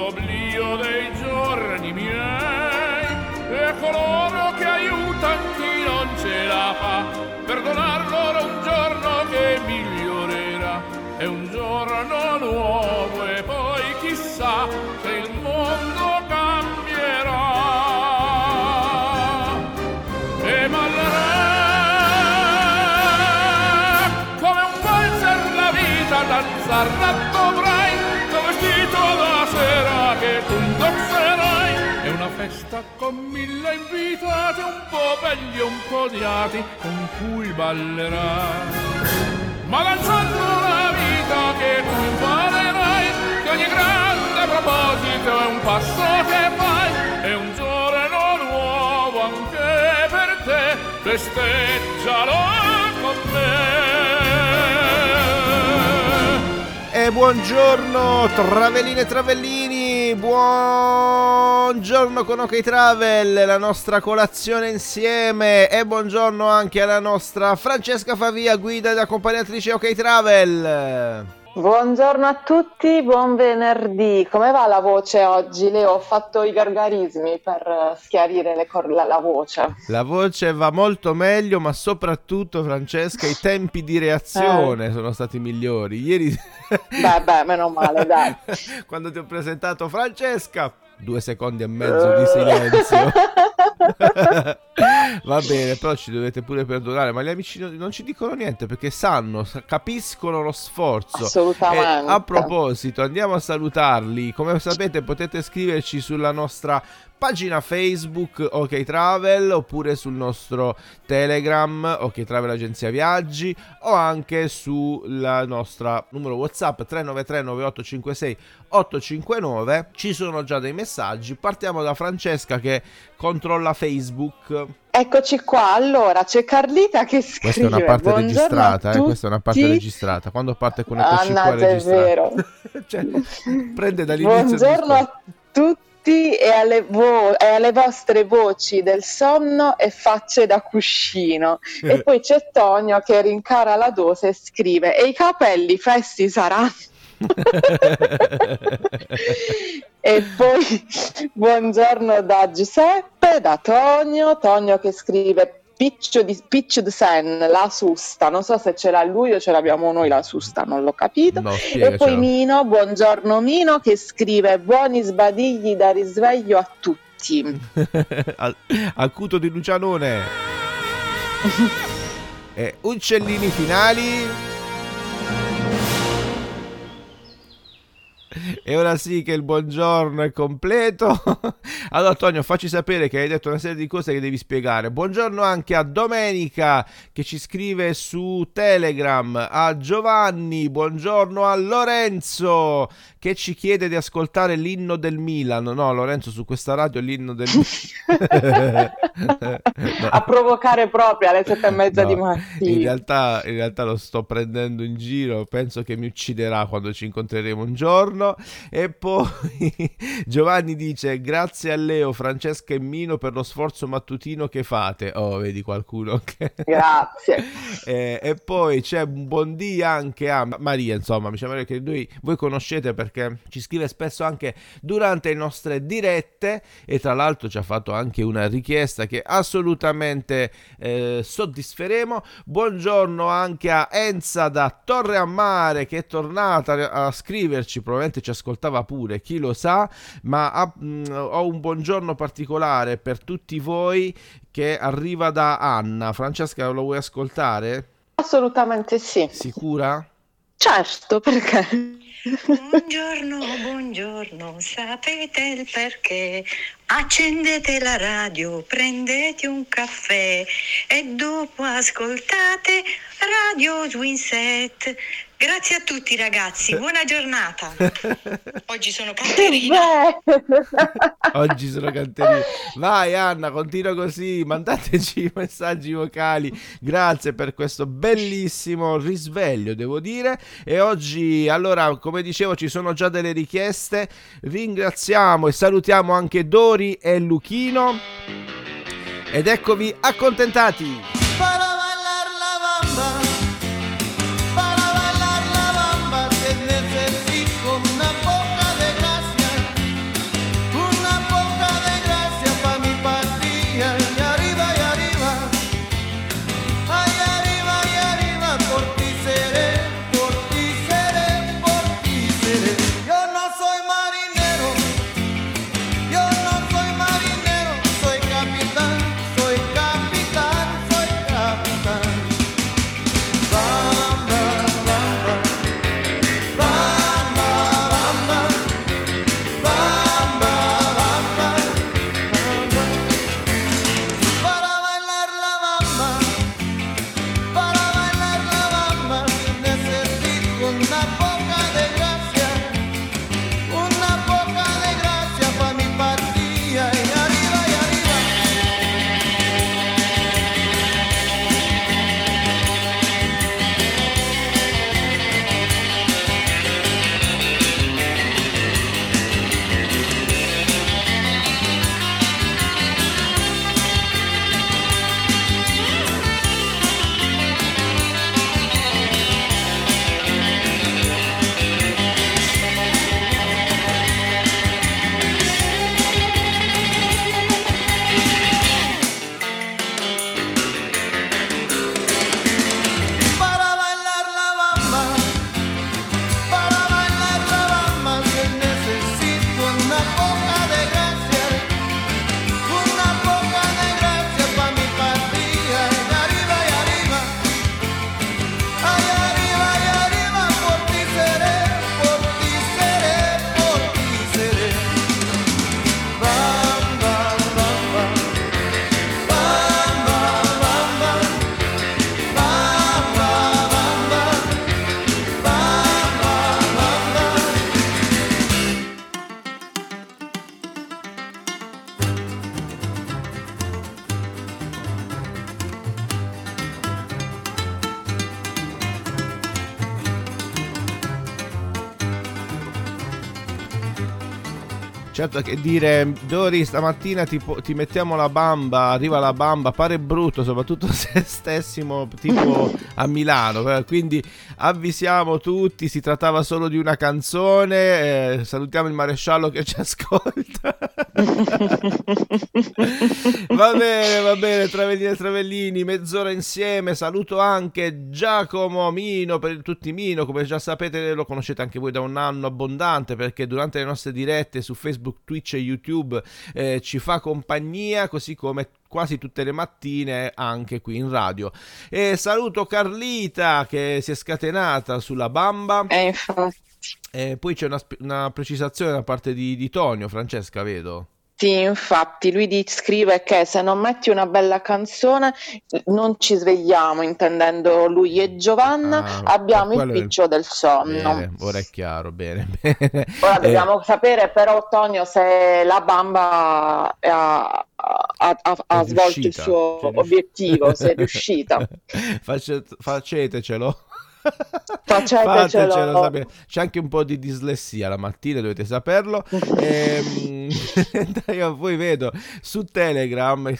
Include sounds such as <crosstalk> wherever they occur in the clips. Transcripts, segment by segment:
l'oubli. Festa con mille invitati, un po' belli e un po' odiati, con cui ballerai. Ma danzando la vita che tu imparerai, che ogni grande proposito è un passo che fai, è un giorno nuovo anche per te, festeggialo con me. E buongiorno Travelline e Travellini, buongiorno con OK Travel, la nostra colazione insieme e buongiorno anche alla nostra Francesca Favia, guida ed accompagnatrice OK Travel. Buongiorno a tutti, buon venerdì. Come va la voce oggi? Leo, ho fatto i gargarismi per eh, schiarire cor- la, la voce. La voce va molto meglio, ma soprattutto Francesca i tempi di reazione sono stati migliori. Ieri Beh, beh, meno male, dai. <laughs> quando ti ho presentato Francesca, due secondi e mezzo di silenzio. <laughs> Va bene, però ci dovete pure perdonare, ma gli amici non ci dicono niente perché sanno, sa- capiscono lo sforzo. Assolutamente. E a proposito, andiamo a salutarli. Come sapete potete scriverci sulla nostra pagina Facebook OK Travel oppure sul nostro Telegram OK Travel Agenzia Viaggi o anche sulla nostra numero WhatsApp 393 9856 859. Ci sono già dei messaggi. Partiamo da Francesca che controlla Facebook. Eccoci qua, allora c'è Carlita che scrive Questa è una parte "Buongiorno registrata, eh, questa è una parte tutti". registrata. Quando parte con eccoci qua Annata, è registrata. vero. <laughs> cioè, prende dall'inizio Buongiorno a tutti e alle, vo- e alle vostre voci del sonno e facce da cuscino. E poi c'è Tonio che rincara la dose e scrive: E i capelli fessi saranno? <laughs> E poi buongiorno da Giuseppe, da Tonio, Tonio che scrive Piccio di, Piccio di Sen, la susta, non so se ce l'ha lui o ce l'abbiamo noi la susta, non l'ho capito. No, E poi Mino, buongiorno Mino che scrive buoni sbadigli da risveglio a tutti. <laughs> Al- acuto di Lucianone. <laughs> e uccellini finali. E ora sì che il buongiorno è completo. <laughs> Allora, Antonio, facci sapere che hai detto una serie di cose che devi spiegare. Buongiorno anche a Domenica che ci scrive su Telegram, a Giovanni, buongiorno a Lorenzo che ci chiede di ascoltare l'inno del Milan. No, Lorenzo, su questa radio l'inno del Milan. <laughs> A provocare proprio alle sette e mezza No, di In mattina. realtà, in realtà lo sto prendendo in giro, penso che mi ucciderà quando ci incontreremo un giorno. E poi <laughs> Giovanni dice: Grazie a Leo, Francesca e Mino per lo sforzo mattutino che fate. Oh, vedi qualcuno che. <laughs> Grazie. Eh, e poi c'è un buon dia anche a Maria, insomma, mi sembra che lui, voi conoscete perché ci scrive spesso anche durante le nostre dirette e tra l'altro ci ha fatto anche una richiesta che assolutamente eh, soddisferemo. Buongiorno anche a Enza da Torre a Mare che è tornata a scriverci, probabilmente ci ascoltava pure, chi lo sa, ma ha- mh, ho un buongiorno particolare per tutti voi che arriva da Anna. Francesca, lo vuoi ascoltare? Assolutamente sì. Sicura? Certo, perché? Buongiorno, buongiorno, sapete il perché? Accendete la radio, prendete un caffè e dopo ascoltate Radio Swinset. Grazie a tutti ragazzi, buona giornata. <laughs> Oggi sono bello! <laughs> Oggi sono canterini. Vai Anna, continua così, mandateci i messaggi vocali. Grazie per questo bellissimo risveglio, devo dire. E oggi, allora, come dicevo, ci sono già delle richieste. Ringraziamo e salutiamo anche Dori e Luchino. Ed eccovi accontentati. Para Certo che dire Dori stamattina ti, ti, mettiamo la bamba, arriva la bamba, pare brutto, soprattutto <laughs> se stessimo tipo a Milano. Quindi avvisiamo tutti, si trattava solo di una canzone. Eh, salutiamo il maresciallo che ci ascolta. <laughs> va bene, va bene, Travellini e Travellini, mezz'ora insieme. Saluto anche Giacomo Mino, per tutti Mino, come già sapete lo conoscete anche voi da un anno abbondante perché durante le nostre dirette su Facebook Facebook, Twitch e YouTube eh, ci fa compagnia, così come quasi tutte le mattine anche qui in radio. E saluto Carlita che si è scatenata sulla bamba. Eh, infatti. E poi c'è una, una precisazione da parte di, di Tonio, Francesca, vedo. Sì, infatti lui scrive che se non metti una bella canzone non ci svegliamo, intendendo lui e Giovanna, ah, abbiamo il piccio del sonno. Bene, ora è chiaro, bene. <laughs> bene. Ora eh. dobbiamo sapere però, Tonio, se la bamba ha, ha, ha, ha svolto il suo obiettivo, se è <laughs> riuscita. Facetecelo. Facetecelo. Fatecelo C'è anche un po' di dislessia la mattina, dovete saperlo. e, <laughs> ehm, <laughs> poi vedo su Telegram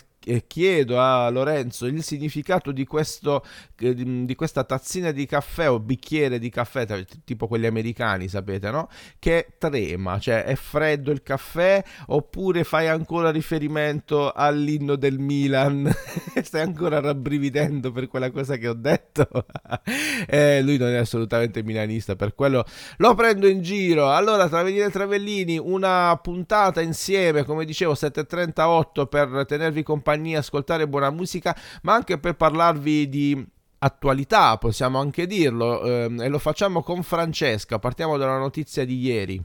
chiedo a Lorenzo il significato di, questo, di questa tazzina di caffè o bicchiere di caffè, tipo quelli americani, sapete, no? Che trema, cioè è freddo il caffè oppure fai ancora riferimento all'inno del Milan? <laughs> Stai ancora rabbrividendo per quella cosa che ho detto? <laughs> eh, lui non è assolutamente milanista, per quello lo prendo in giro. Allora, Travellini e Travellini, una puntata insieme, come dicevo, 7.38 per tenervi compagnia compagnia, ascoltare buona musica, ma anche per parlarvi di attualità, possiamo anche dirlo, ehm, e lo facciamo con Francesca. Partiamo dalla notizia di ieri.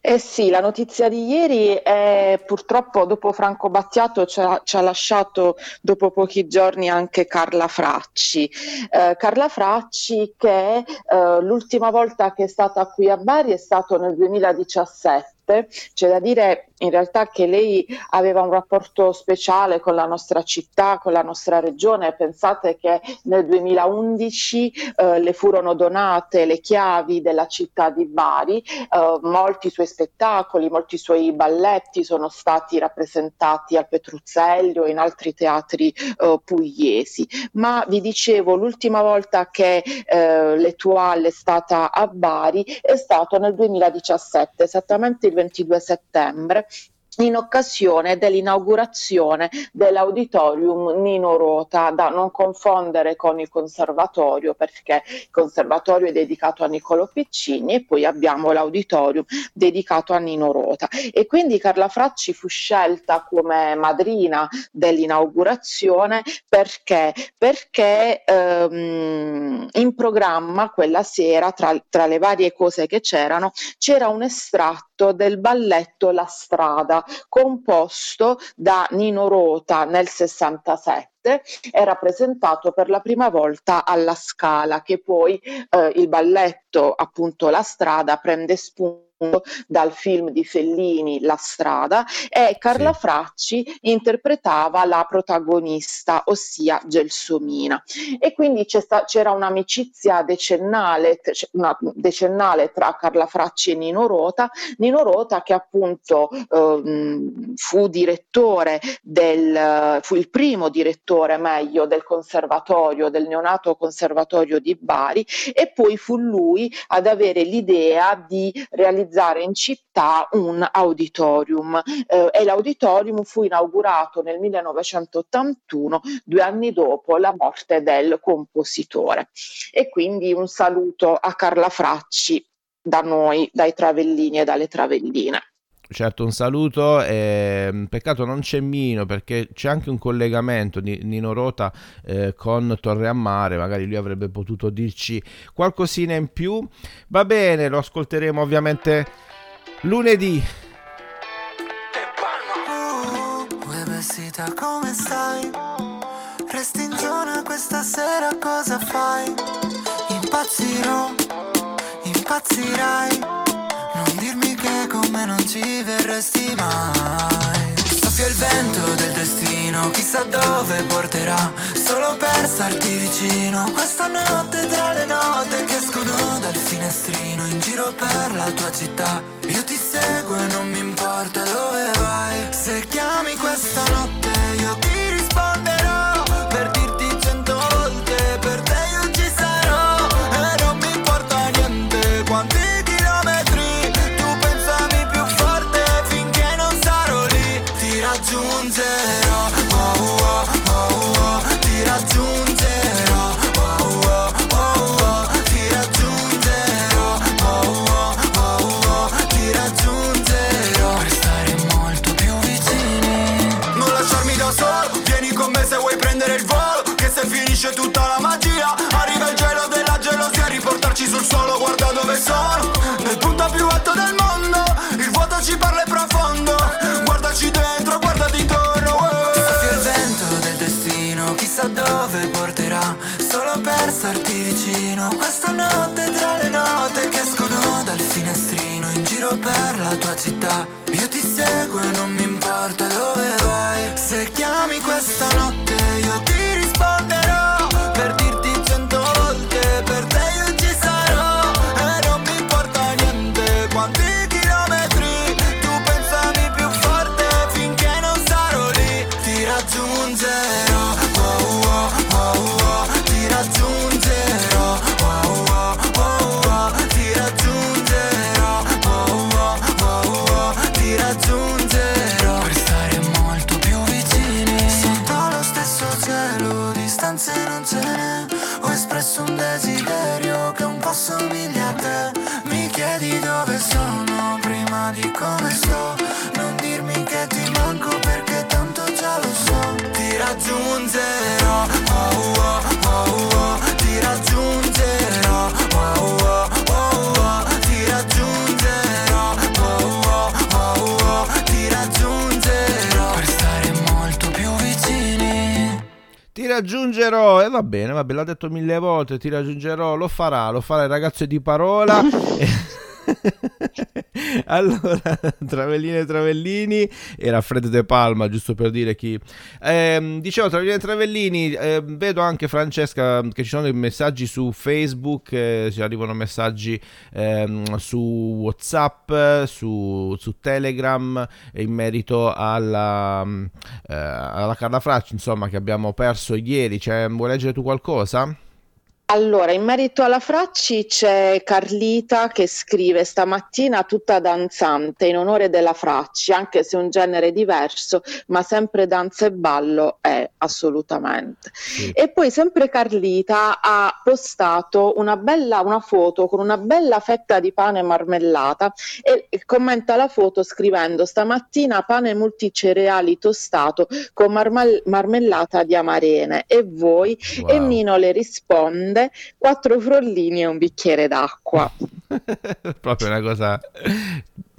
Eh sì, la notizia di ieri è purtroppo dopo Franco Battiato ci ha, ci ha lasciato dopo pochi giorni anche Carla Fracci. Eh, Carla Fracci che eh, l'ultima volta che è stata qui a Bari è stato nel 2017 c'è da dire in realtà che lei aveva un rapporto speciale con la nostra città, con la nostra regione. Pensate che nel 2011 eh, le furono donate le chiavi della città di Bari, eh, molti suoi spettacoli, molti suoi balletti sono stati rappresentati al Petruzzello e in altri teatri eh, pugliesi. Ma vi dicevo, l'ultima volta che eh, l'Etoile è stata a Bari è stato nel 2017, esattamente il 22 settembre in occasione dell'inaugurazione dell'auditorium Nino Rota, da non confondere con il conservatorio, perché il conservatorio è dedicato a Niccolo Piccini e poi abbiamo l'auditorium dedicato a Nino Rota. E quindi Carla Fracci fu scelta come madrina dell'inaugurazione perché, perché ehm, in programma quella sera, tra, tra le varie cose che c'erano, c'era un estratto libretto del balletto La Strada, composto da Nino Rota nel 67 era presentato per la prima volta alla Scala, che poi eh, il balletto, appunto La Strada, prende spunto dal film di Fellini La strada e Carla sì. Fracci interpretava la protagonista, ossia Gelsomina. E quindi sta, c'era un'amicizia decennale, una decennale tra Carla Fracci e Nino Rota. Nino Rota che appunto eh, fu direttore del, fu il primo direttore meglio del conservatorio, del neonato conservatorio di Bari e poi fu lui ad avere l'idea di realizzare realizzare in città un auditorium eh, e l'auditorium fu inaugurato nel 1981, due anni dopo la morte del compositore. E quindi un saluto a Carla Fracci da noi, dai Travellini e dalle Travelline. Certo, un saluto. Eh, peccato non c'è Mino perché c'è anche un collegamento di Nino Rota eh, con Torre a Mare. Magari lui avrebbe potuto dirci qualcosina in più. Va bene, lo ascolteremo ovviamente lunedì. Uh, come stai? Resti in zona questa sera, cosa fai? Impazzirò, impazzirai me non ci verresti mai. Soffia il vento del destino, chissà dove porterà. Solo per starti vicino Questa notte tra le note che escono dal finestrino In giro per la tua città. Io ti suolo, guarda dove sono, nel punto più alto del mondo, il vuoto ci parla e profondo, guardaci dentro, guardati intorno. Oh. Il vento del destino, chissà dove porterà, solo per starti vicino. Questa notte tra le note che escono dal finestrino, in giro per la tua città. Ti raggiungerò e va bene, va bene, l'ha detto mille volte, ti raggiungerò, lo farà, lo farà il ragazzo di parola. <laughs> <laughs> allora, Travellini e Travellini era Fred De Palma, giusto per dire chi. Eh, dicevo, Travellini e Travellini, eh, vedo anche Francesca che ci sono dei messaggi su Facebook, eh, ci arrivano messaggi ehm, su Whatsapp, su, su Telegram in merito alla, eh, alla Carla Fracci, insomma, che abbiamo perso ieri. Cioè, vuoi leggere tu qualcosa? Allora, in merito alla Fracci c'è Carlita che scrive stamattina tutta danzante in onore della Fracci, anche se un genere diverso, ma sempre danza e ballo è assolutamente. Sì. E poi sempre Carlita ha postato una bella una foto con una bella fetta di pane marmellata e, commenta la foto scrivendo stamattina pane multicereali tostato con marmal- marmellata di amarene e voi Wow. e Nino le risponde quattro frollini e un bicchiere d'acqua. <laughs> Proprio una cosa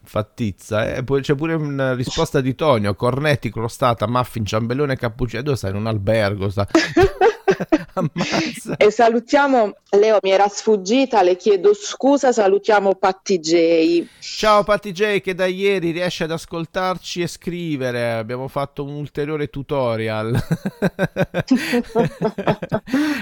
Fattizza. Eh? C'è pure una risposta di Tonio: cornetti, crostata, muffin, ciambellone, cappuccino. Stai? In un albergo? Sta... <laughs> <laughs> E salutiamo Leo, mi era sfuggita, le chiedo scusa, salutiamo Patti J. Ciao Patti J che da ieri riesce ad ascoltarci e scrivere, abbiamo fatto un ulteriore tutorial. <laughs>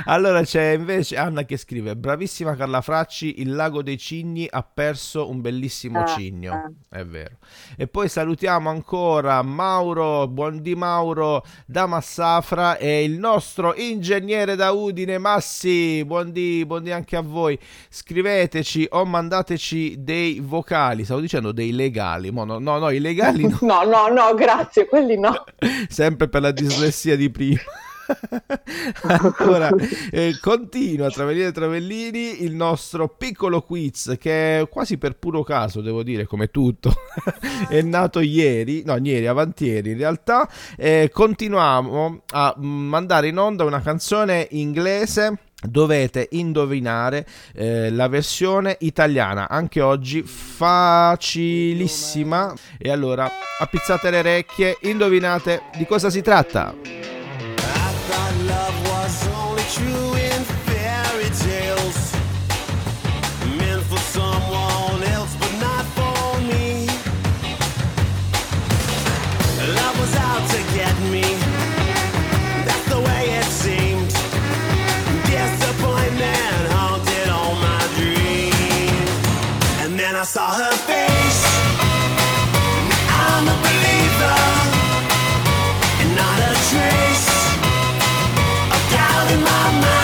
allora c'è invece Anna che scrive, bravissima Carla Fracci, il lago dei cigni ha perso un bellissimo ah, cigno, ah. è vero. E poi salutiamo ancora Mauro, buon di Mauro da Massafra e il nostro ingegnere da Udine Massi, buon di buondì, anche a voi. Scriveteci o mandateci dei vocali, stavo dicendo dei legali, no, no, no, i legali <laughs> no. no, no, no, grazie, quelli no. <laughs> Sempre per la dislessia di prima. <laughs> Ancora eh, continua Travellini e Travellini il nostro piccolo quiz che quasi per puro caso devo dire come tutto. <laughs> È nato ieri no ieri avantieri in realtà. Eh, continuiamo a mandare in onda una canzone inglese. Dovete indovinare eh, la versione italiana anche oggi facilissima. E allora appizzate le orecchie indovinate di cosa si tratta my mind.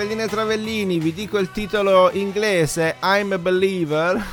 Travellini e Travellini, vi dico il titolo inglese I'm a Believer,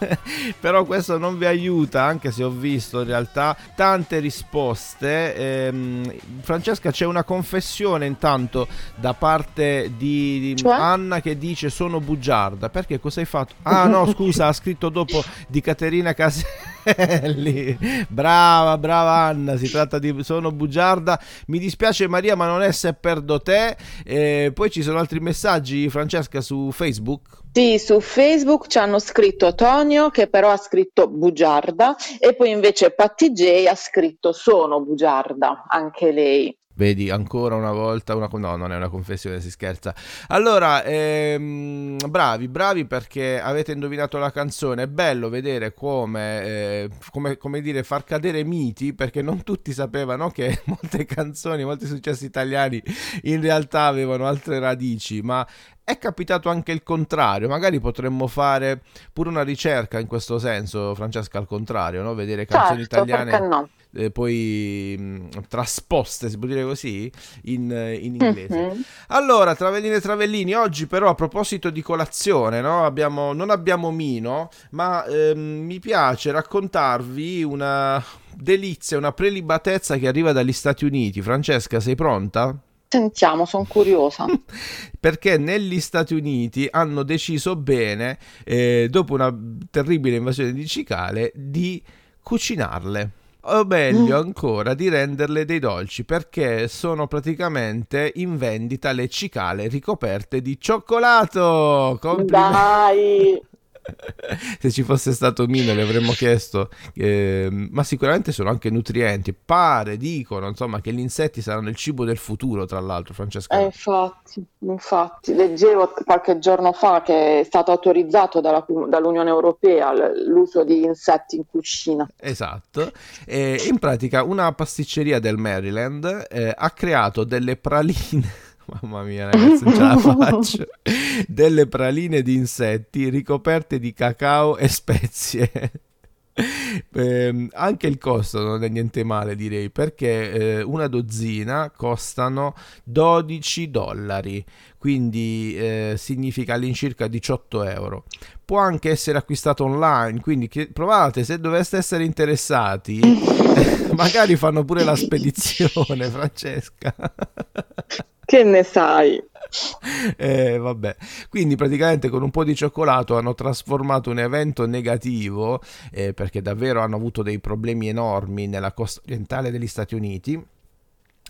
<laughs> però questo non vi aiuta, anche se ho visto in realtà tante risposte. Ehm, Francesca, c'è una confessione intanto da parte di, cioè? Anna che dice sono bugiarda, perché cosa hai fatto? Ah no, scusa, ha scritto dopo di Caterina <laughs> <laughs> Caselli. Brava, brava Anna, si tratta di sono bugiarda. Mi dispiace Maria, ma non è se perdo te. Eh, poi ci sono altri messaggi, Francesca, su Facebook. Sì, su Facebook ci hanno scritto Tonio che però ha scritto bugiarda e poi invece Patti J ha scritto sono bugiarda, anche lei. Vedi, ancora una volta, una... no, non è una confessione, si scherza. Allora, ehm, bravi, bravi perché avete indovinato la canzone. È bello vedere come, eh, come, come, dire, far cadere miti, perché non tutti sapevano che <laughs> molte canzoni, molti successi italiani in realtà avevano altre radici, ma è capitato anche il contrario, magari potremmo fare pure una ricerca in questo senso, Francesca, al contrario, no? vedere canzoni certo, italiane no? Eh, poi mh, trasposte, si può dire così, in, in inglese. Mhm. Allora, Travelline e Travellini, oggi però a proposito di colazione, no? Abbiamo- non abbiamo Mino, ma ehm, mi piace raccontarvi una delizia, una prelibatezza che arriva dagli Stati Uniti. Francesca, sei pronta? Sentiamo, sono curiosa. <laughs> Perché negli Stati Uniti hanno deciso bene, eh, dopo una terribile invasione di cicale, di cucinarle. O meglio ancora, di renderle dei dolci, perché sono praticamente in vendita le cicale ricoperte di cioccolato. Complimenti. Dai, <laughs> <laughs> Se ci fosse stato Mino le avremmo chiesto, ehm, ma sicuramente sono anche nutrienti. Pare, dicono, insomma, che gli insetti saranno il cibo del futuro, tra l'altro, Francesca. Eh, infatti, infatti, leggevo qualche giorno fa che è stato autorizzato dalla- dall'Unione Europea l'uso di insetti in cucina. Esatto, e in pratica una pasticceria del Maryland eh, ha creato delle praline, <laughs> mamma mia ragazzi non ce la <laughs> faccio, delle praline di insetti ricoperte di cacao e spezie. Ehm, anche il costo non è niente male direi perché eh, una dozzina costano 12 dollari quindi eh, significa all'incirca 18 euro può anche essere acquistato online quindi che- provate se doveste essere interessati <laughs> magari fanno pure la spedizione Francesca Che ne sai? <laughs> Eh, vabbè. Quindi praticamente con un po' di cioccolato hanno trasformato un evento negativo, eh, perché davvero hanno avuto dei problemi enormi nella costa orientale degli Stati Uniti.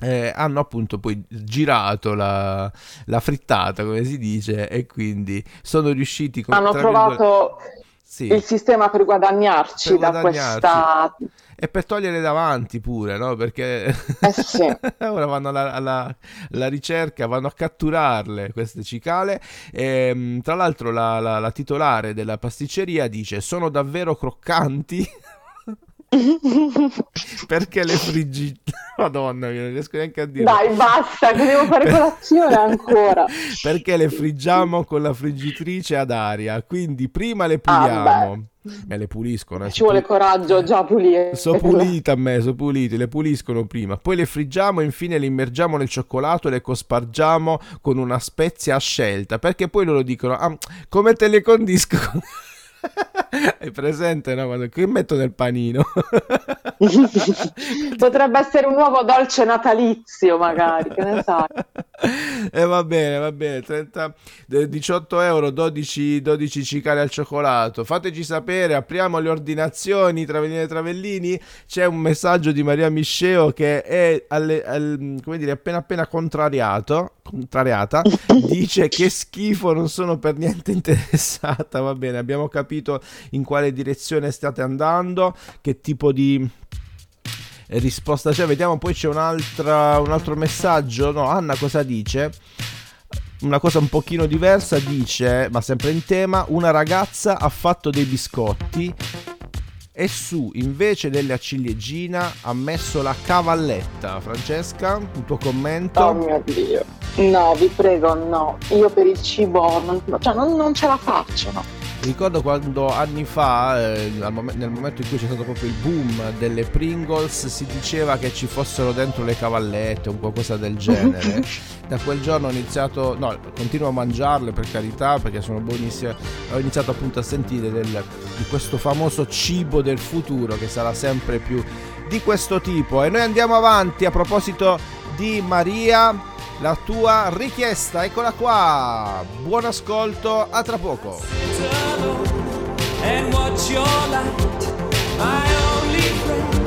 eh, hanno appunto poi girato la, la frittata, come si dice, e quindi sono riusciti con, Hanno trovato sì, il sistema per guadagnarci Per da guadagnarci. questa... e per togliere davanti pure, no? Perché Eh sì. <laughs> ora vanno alla, alla- alla ricerca, vanno a catturarle queste cicale. E, tra l'altro, la, la- la titolare della pasticceria dice: Sono davvero croccanti. <laughs> <laughs> Perché le friggi. Madonna non riesco neanche a dire. Dai, basta, che devo fare <laughs> colazione ancora. Perché le friggiamo con la friggitrice ad aria. Quindi prima le Ah, puliamo. Me le puliscono. eh, Ci vuole coraggio già pulire. Sono pulite a me, sono pulite, le puliscono prima, poi le friggiamo e infine le immergiamo nel cioccolato e le cospargiamo con una spezia a scelta, perché poi loro dicono, ah, come te le condisco? Hai presente, no? Quando che metto nel panino? <laughs> Potrebbe essere un nuovo dolce natalizio, magari, che ne sai. <laughs> E va bene, va bene, 30, eh, 18 euro, 12, 12 cicale al cioccolato. Fateci sapere, apriamo le ordinazioni Travellini e Travellini. C'è un messaggio di Maria Misceo che è alle- al- come dire, appena appena contrariato, contrariata. <laughs> Dice che schifo, non sono per niente interessata. Va bene, abbiamo capito in quale direzione state andando, che tipo di risposta c'è. Vediamo, poi c'è un'altra, un altro messaggio. No, Anna cosa dice? Una cosa un pochino diversa dice, ma sempre in tema, una ragazza ha fatto dei biscotti e su, invece delle a ciliegina, ha messo la cavalletta. Francesca, il tuo commento? Oh mio Dio. No, vi prego, no. Io per il cibo non, cioè, non, non ce la faccio, no. Ricordo quando anni fa, eh, mom- nel momento in cui c'è stato proprio il boom delle Pringles, si diceva che ci fossero dentro le cavallette o qualcosa del genere. <laughs> da quel giorno ho iniziato, no, continuo a mangiarle per carità perché sono buonissime. Ho iniziato appunto a sentire del- di questo famoso cibo del futuro che sarà sempre più di questo tipo. E noi andiamo avanti a proposito di Maria. La tua richiesta, eccola qua. Buon ascolto, a tra poco. and what's your light? My only friend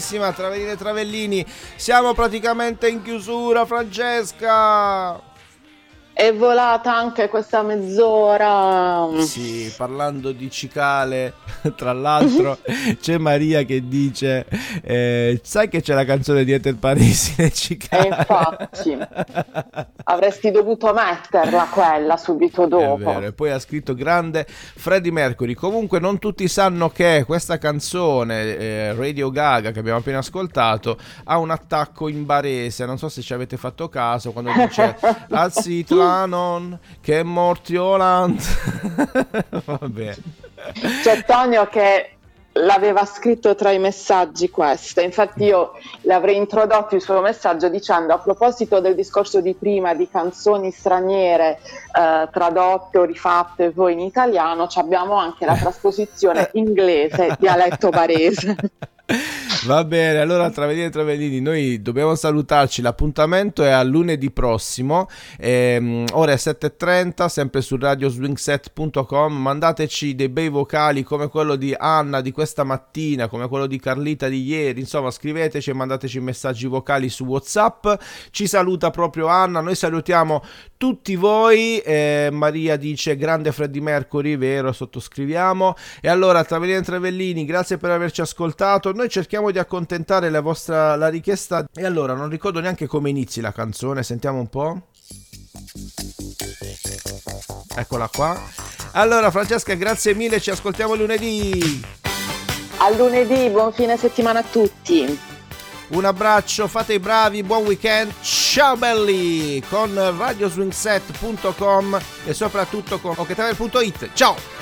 Bellissima, Travellini e Travellini. Siamo praticamente in chiusura, Francesca. È volata anche questa mezz'ora. Sì, parlando di cicale, <laughs> tra l'altro <laughs> c'è Maria che dice, eh, sai che c'è la canzone di Ethel Parisi <laughs> E cicale? infatti avresti dovuto metterla quella subito dopo. e poi ha scritto grande Freddie Mercury. Comunque non tutti sanno che questa canzone eh, Radio Gaga che abbiamo appena ascoltato ha un attacco in barese. Non so se ci avete fatto caso quando dice Al Citlanon che è Mortioland. <laughs> Vabbè. C'è Tonio che l'aveva scritto tra i messaggi questo, infatti io le avrei introdotto il suo messaggio dicendo a proposito del discorso di prima di canzoni straniere eh, tradotte o rifatte voi in italiano, abbiamo anche la trasposizione <laughs> inglese dialetto barese. <laughs> Va bene, allora Travellini e Travellini, noi dobbiamo salutarci, l'appuntamento è a lunedì prossimo, ehm, ore 7.30, sempre su radioswingset.com, mandateci dei bei vocali come quello di Anna di questa mattina, come quello di Carlita di ieri, insomma scriveteci e mandateci messaggi vocali su Whatsapp, ci saluta proprio Anna, noi salutiamo tutti voi, eh, Maria dice grande Freddie Mercury, vero, sottoscriviamo, e allora Travellini e Travellini, grazie per averci ascoltato, noi cerchiamo di accontentare la vostra la richiesta, e allora non ricordo neanche come inizi la canzone, sentiamo un po'. Eccola qua. Allora Francesca, grazie mille, ci ascoltiamo lunedì. A lunedì, buon fine settimana a tutti. Un abbraccio, fate i bravi, buon weekend. Ciao belli con radioswingset.com e soprattutto con oktaver.it. Ciao!